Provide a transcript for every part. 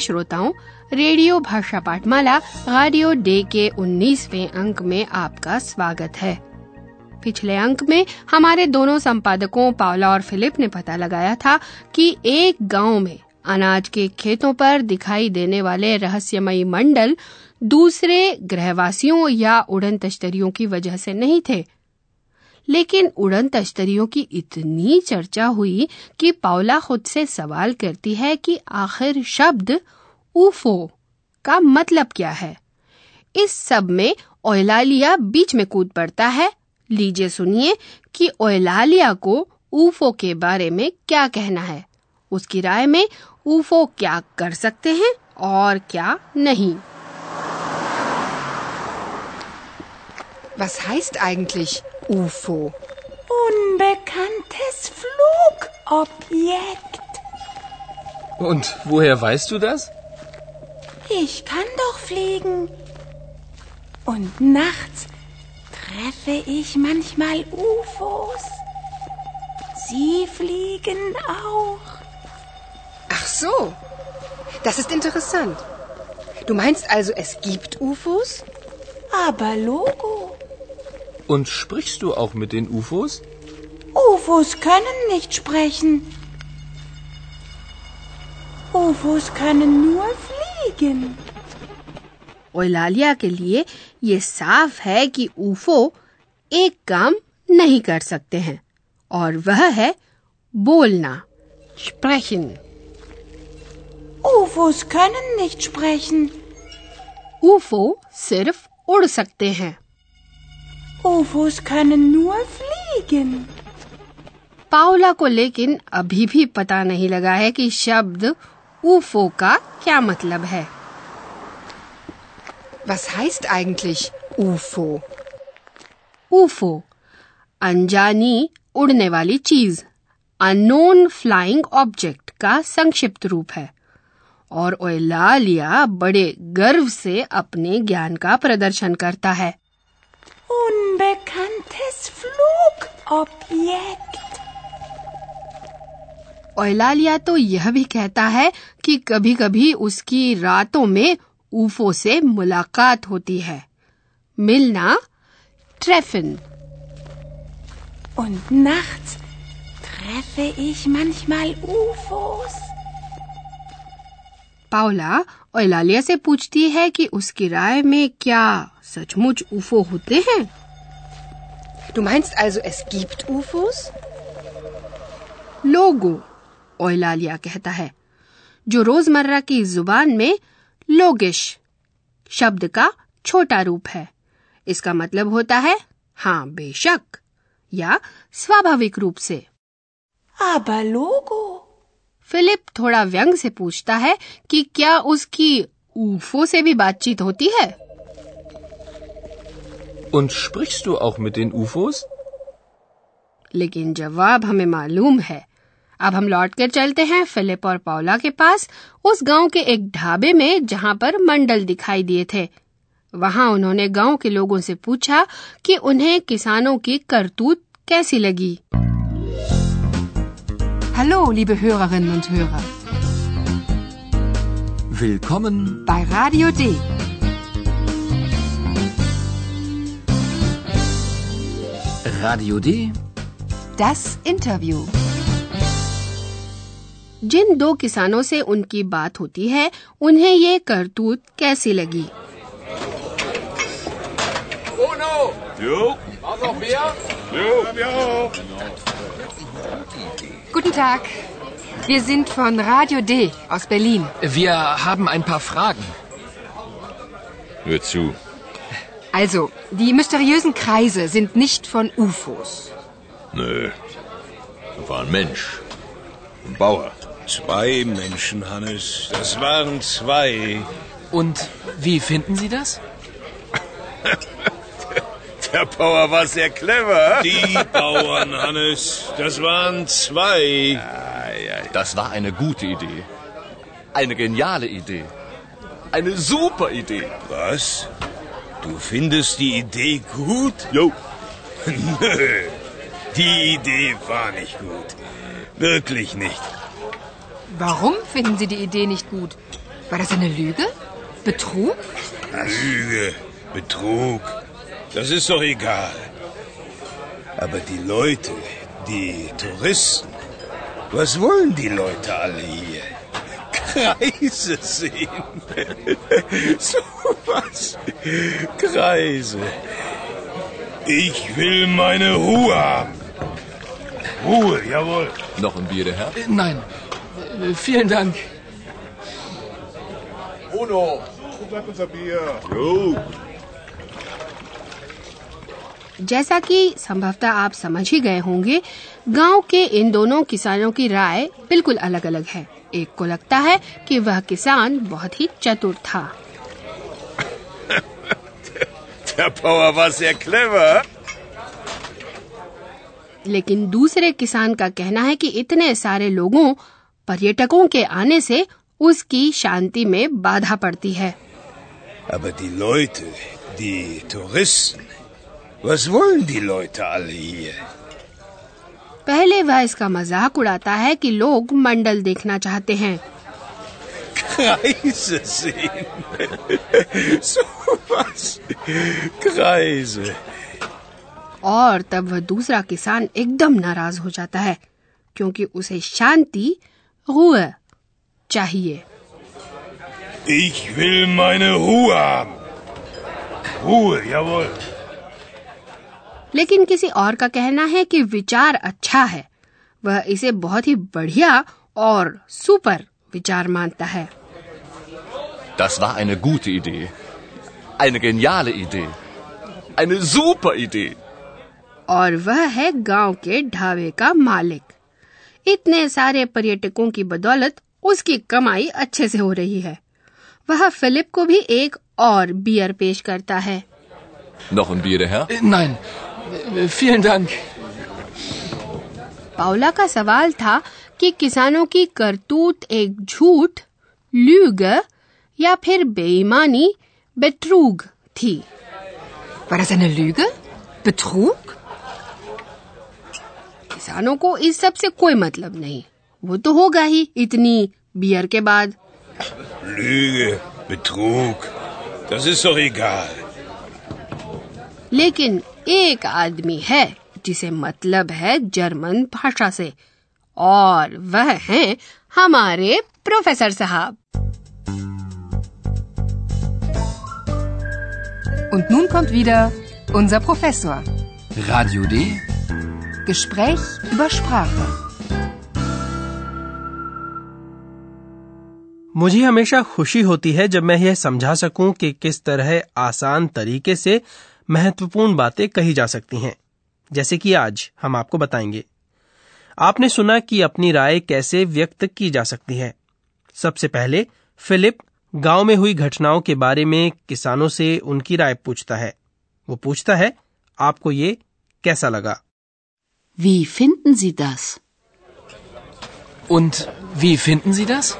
श्रोताओं, रेडियो भाषा पाठमाला radio day के 19वें अंक में आपका स्वागत है। पिछले अंक में हमारे दोनों संपादकों पावला और फिलिप ने पता लगाया था कि एक गाँव में अनाज के खेतों पर दिखाई देने वाले रहस्यमयी मंडल दूसरे ग्रहवासियों या उड़न तश्तरियों की वजह से नहीं थे। लेकिन उड़न तश्तरियों की इतनी चर्चा हुई कि पावला खुद से सवाल करती है कि आखिर शब्द ऊफो का मतलब क्या है। इस सब में ओयलालिया बीच में कूद पड़ता है। लीजिए सुनिए कि ओयलालिया को ऊफो के बारे में क्या कहना है। उसकी राय में ऊफो क्या कर सकते हैं और क्या नहीं। Was heißt eigentlich UFO? Unbekanntes Flugobjekt. Und woher weißt du das? Ich kann doch fliegen. Und nachts treffe ich manchmal UFOs. Sie fliegen auch. Ach so. Das ist interessant. Du meinst also, es gibt UFOs? Aber Logo. Und sprichst du auch mit den UFOs? UFOs können nicht sprechen. UFOs können nur fliegen. ओयलालिया के लिए ये साफ है कि ऊफो एक काम नहीं कर सकते हैं और वह है बोलना sprechen. UFOs können nicht sprechen. ऊफो सिर्फ उड़ सकते हैं UFOs können nur fliegen. Paula को लेकिन अभी भी पता नहीं लगा है कि शब्द ऊफो का क्या मतलब है Was heißt eigentlich UFO? ऊफो अनजानी उड़ने वाली चीज़ अनोन फ्लाइंग ऑब्जेक्ट का संक्षिप्त रूप है और ओयलालिया बड़े गर्व से अपने ज्ञान का प्रदर्शन करता है Unbekanntes Flugobjekt. ओयलालिया तो यह भी कहता है कि कभी-कभी उसकी रातों में ऊफो से मुलाकात होती है मिलना ट्रेफिन Und nachts treffe ich manchmal UFOs. Paula ओयलालिया से पूछती है कि उसकी राय में क्या सचमुच ऊफो होते हैं Du meinst also, es gibt UFOs? लोगो ओयलालिया कहता है जो रोज़मर्रा की ज़ुबान में लोगिश शब्द का छोटा रूप है इसका मतलब होता है हाँ बेशक या स्वाभाविक रूप से Aber Logo. फिलिप थोड़ा व्यंग से पूछता है कि क्या उसकी ऊफो से भी बातचीत होती है Und sprichst du auch mit den UFOs? लेकिन जवाब हमें मालूम है अब हम लौट कर चलते हैं फिलिप और पाउला के पास उस गाँव के एक ढाबे में जहाँ पर मंडल दिखाई दिए थे वहाँ उन्होंने गाँव के लोगों से पूछा कि उन्हें किसानों की करतूत कैसी लगी hello liebe Hörerinnen und Hörer. Willkommen Bei Radio D. Radio D. Das Interview. जिन दो किसानों से उनकी बात होती है उन्हें ये करतूत कैसी लगी Guten Tag. Wir sind von Radio D aus Berlin. Wir haben ein paar Fragen. Hör zu. Also, die mysteriösen Kreise sind nicht von UFOs. Nö. Da war ein Mensch. Ein Bauer. Zwei Menschen, Hannes. Das waren zwei. Und wie finden Sie das? Der Bauer war sehr clever. Die Bauern, Hannes. Das waren zwei. Das war eine gute Idee. Eine geniale Idee. Eine super Idee. Was? Du findest die Idee gut? Jo. Nö. Die Idee war nicht gut. Wirklich nicht. Warum finden Sie die Idee nicht gut? War das eine Lüge? Betrug? Lüge, Betrug. Das ist doch egal. Aber die Leute, die Touristen, was wollen die Leute alle hier? Kreise sehen. so was. Kreise. Ich will meine Ruhe haben. Ruhe, jawohl. Noch ein Bier, der Herr? Äh, Nein. Äh, Vielen Dank. Uno. Jo. जैसा कि संभवतः आप समझ ही गए होंगे गाँव के इन दोनों किसानों की राय बिल्कुल अलग अलग है एक को लगता है कि वह किसान बहुत ही चतुर था। लेकिन दूसरे किसान का कहना है कि इतने सारे लोगों पर्यटकों के आने से उसकी शांति में बाधा पड़ती है। अब पहले वह इसका मज़ाक उड़ाता है कि लोग मंडल देखना चाहते हैं Kreise sehen. so was. Kreise. और तब वह दूसरा किसान एकदम नाराज़ हो जाता है क्योंकि उसे शांति रुए चाहिए Ich will meine Ruhe haben. Ruhe, jawohl. लेकिन किसी और का कहना है कि विचार अच्छा है वह इसे बहुत ही बढ़िया और सुपर विचार मानता है Das war eine gute Idee. Eine geniale Idee. Eine super Idee. और वह है गाँव के ढाबे का मालिक इतने सारे पर्यटकों की बदौलत उसकी कमाई अच्छे से हो रही है वह फिलिप को भी एक और बियर पेश करता है Noch ein Bier, Herr? Nein. Vielen Dank. Paula का सवाल था कि किसानों की करतूत एक झूठ ल्यूग या फिर बेईमानी बेट्रूग थी War das eine Lüge? Betrug? किसानों को इस सबसे कोई मतलब नहीं वो तो होगा ही इतनी बियर के बाद Lüge, Betrug. Das ist doch egal. लेकिन एक आदमी है जिसे मतलब है जर्मन भाषा से और वह हैं हमारे प्रोफेसर साहब Und nun kommt wieder unser Professor. Radio D. Gespräch über Sprache. मुझे हमेशा खुशी होती है जब मैं यह समझा सकूँ कि किस तरह आसान तरीके से महत्वपूर्ण बातें कही जा सकती हैं जैसे कि आज हम आपको बताएँगे आपने सुना कि अपनी राय कैसे व्यक्त की जा सकती है सबसे पहले फिलिप गाँव में हुई घटनाओं के बारे में किसानों से उनकी राय पूछता है वो पूछता है आपको ये कैसा लगा Wie finden Sie das? Und wie finden Sie das?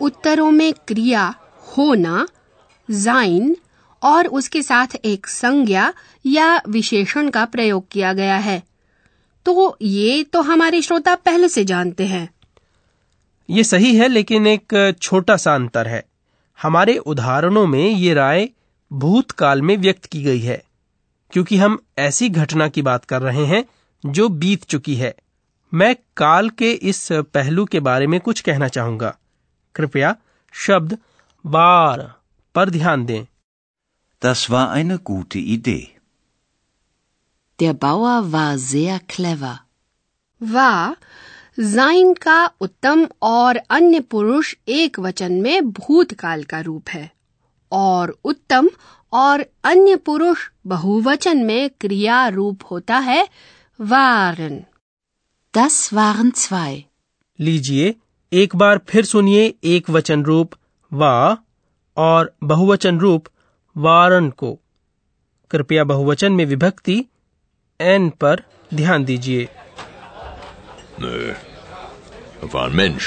उत्तरों में क्रिया होना जाइन और उसके साथ एक संज्ञा या विशेषण का प्रयोग किया गया है। तो ये तो हमारे श्रोता पहले से जानते हैं। ये सही है, लेकिन एक छोटा सा अंतर है। हमारे उदाहरणों में ये राय भूतकाल में व्यक्त की गई है, क्योंकि हम ऐसी घटना की बात कर रहे हैं जो बीत चुकी है। मैं काल के इस पहलू के बारे में कुछ कहना चाहूँगा। कृपया शब्द बार पर ध्यान दें। Das war eine gute Idee. Der Bauer war sehr clever. वा जाइन का उत्तम और अन्य पुरुष एक वचन में भूतकाल का रूप है और उत्तम और अन्य पुरुष बहुवचन में क्रिया रूप होता है वारन Das waren zwei. लीजिए एक बार फिर सुनिए एक वचन रूप वा और बहुवचन रूप वारन को कृपया बहुवचन में विभक्ति एन पर ध्यान दीजिए Nö. Da war ein Mensch.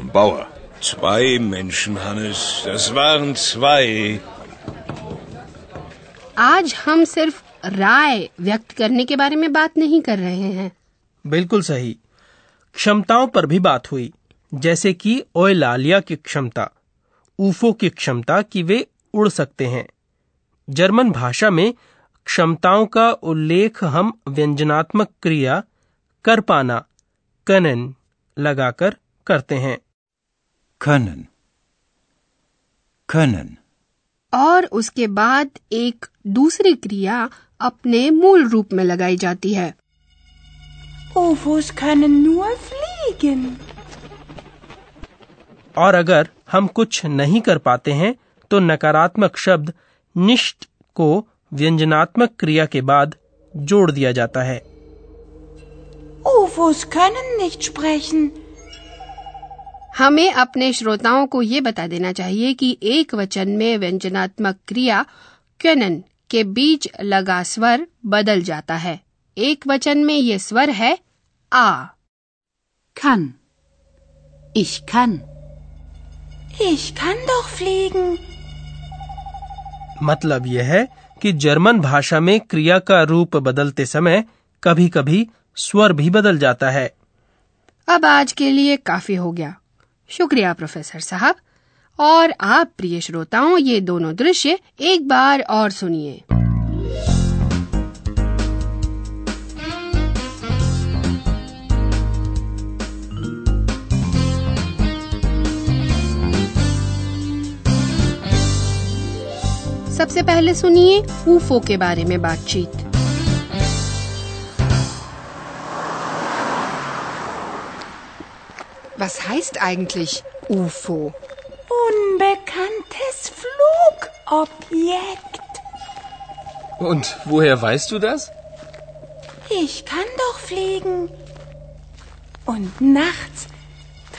Ein Bauer. Zwei Menschen, Hannes. Das waren zwei. आज हम सिर्फ़ राय व्यक्त करने के बारे में बात नहीं कर रहे हैं बिल्कुल सही क्षमताओं पर भी बात हुई जैसे कि ओयलालिया की क्षमता ऊफो की क्षमता कि वे उड़ सकते हैं। जर्मन भाषा में क्षमताओं का उल्लेख हम व्यंजनात्मक क्रिया कर पाना कनन लगाकर करते हैं। खनन खनन और उसके बाद एक दूसरी क्रिया अपने मूल रूप में लगाई जाती है। UFOs können nur fliegen. और अगर हम कुछ नहीं कर पाते हैं तो नकारात्मक शब्द निष्ठ को व्यंजनात्मक क्रिया के बाद जोड़ दिया जाता है UFOs können nicht sprechen. हमें अपने श्रोताओं को ये बता देना चाहिए कि एक वचन में व्यंजनात्मक क्रिया क्यनन के बीच लगा स्वर बदल जाता है एक वचन में ये स्वर है आ Kann. Ich kann. Ich kann doch fliegen. मतलब यह है कि जर्मन भाषा में क्रिया का रूप बदलते समय कभी कभी स्वर भी बदल जाता है। अब आज के लिए काफ़ी हो गया। शुक्रिया, प्रोफेसर साहब। और आप, प्रिय श्रोताओं, ये दोनों दृश्य एक बार और सुनिए। सबसे पहले सुनिए ऊफो के बारे में बातचीत Was heißt eigentlich UFO? Unbekanntes Flugobjekt. Und woher weißt du das? Ich kann doch fliegen. Und nachts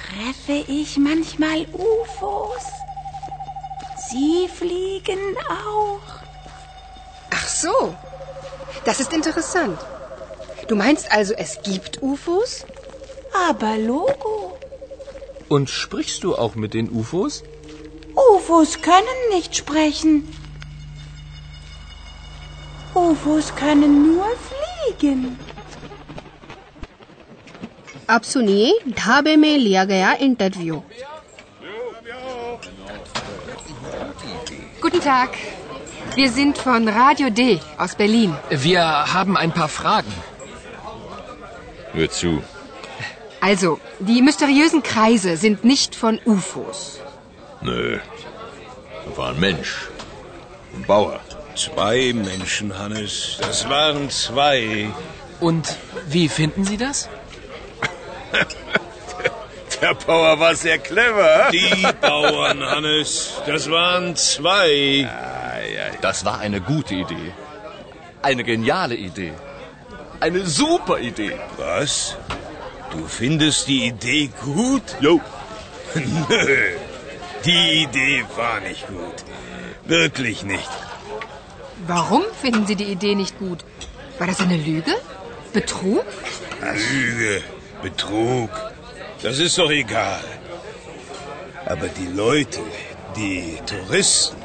treffe ich manchmal UFOs. Sie fliegen auch. Ach so. Das ist interessant. Du meinst also, es gibt UFOs? Aber Logo. Und sprichst du auch mit den UFOs? UFOs können nicht sprechen. UFOs können nur fliegen. अब सुनिए ढाबे में लिया गया interview Guten Tag. Wir sind von Radio D aus Berlin. Wir haben ein paar Fragen. Hör zu. Also, die mysteriösen Kreise sind nicht von UFOs. Nö. Da war ein Mensch. Ein Bauer. Zwei Menschen, Hannes. Das waren zwei. Und wie finden Sie das? Der Bauer war sehr clever. Die Bauern, Hannes. Das waren zwei. Das war eine gute Idee. Eine geniale Idee. Eine super Idee. Was? Du findest die Idee gut? Jo. Nö. Die Idee war nicht gut. Wirklich nicht. Warum finden Sie die Idee nicht gut? War das eine Lüge? Betrug? Lüge, Betrug. Das ist doch egal. Aber die Leute, die Touristen,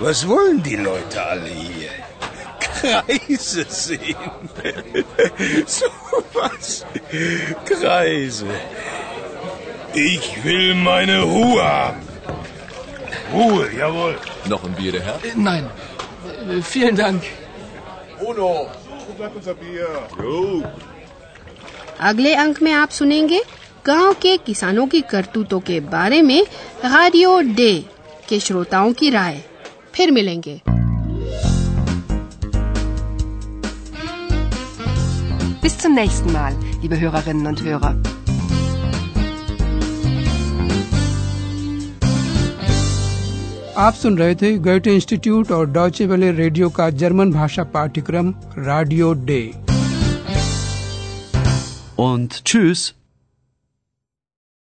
was wollen die Leute alle hier? Kreise sehen. so was. Kreise. Ich will meine Ruhe haben. Ruhe, jawohl. Noch ein Bier, der Herr? Äh, nein. Äh, vielen Dank. Uno, wo bleibt unser Bier? Jo. Agle Ankme abzunenge? गाँव के किसानों की करतूतों के बारे में radio day के श्रोताओं की राय फिर मिलेंगे Bis zum nächsten Mal, liebe Hörerinnen und Hörer. आप सुन रहे थे गोयटे इंस्टीट्यूट और डॉचे वेले रेडियो का जर्मन भाषा पाठ्यक्रम रेडियो डे Und tschüss.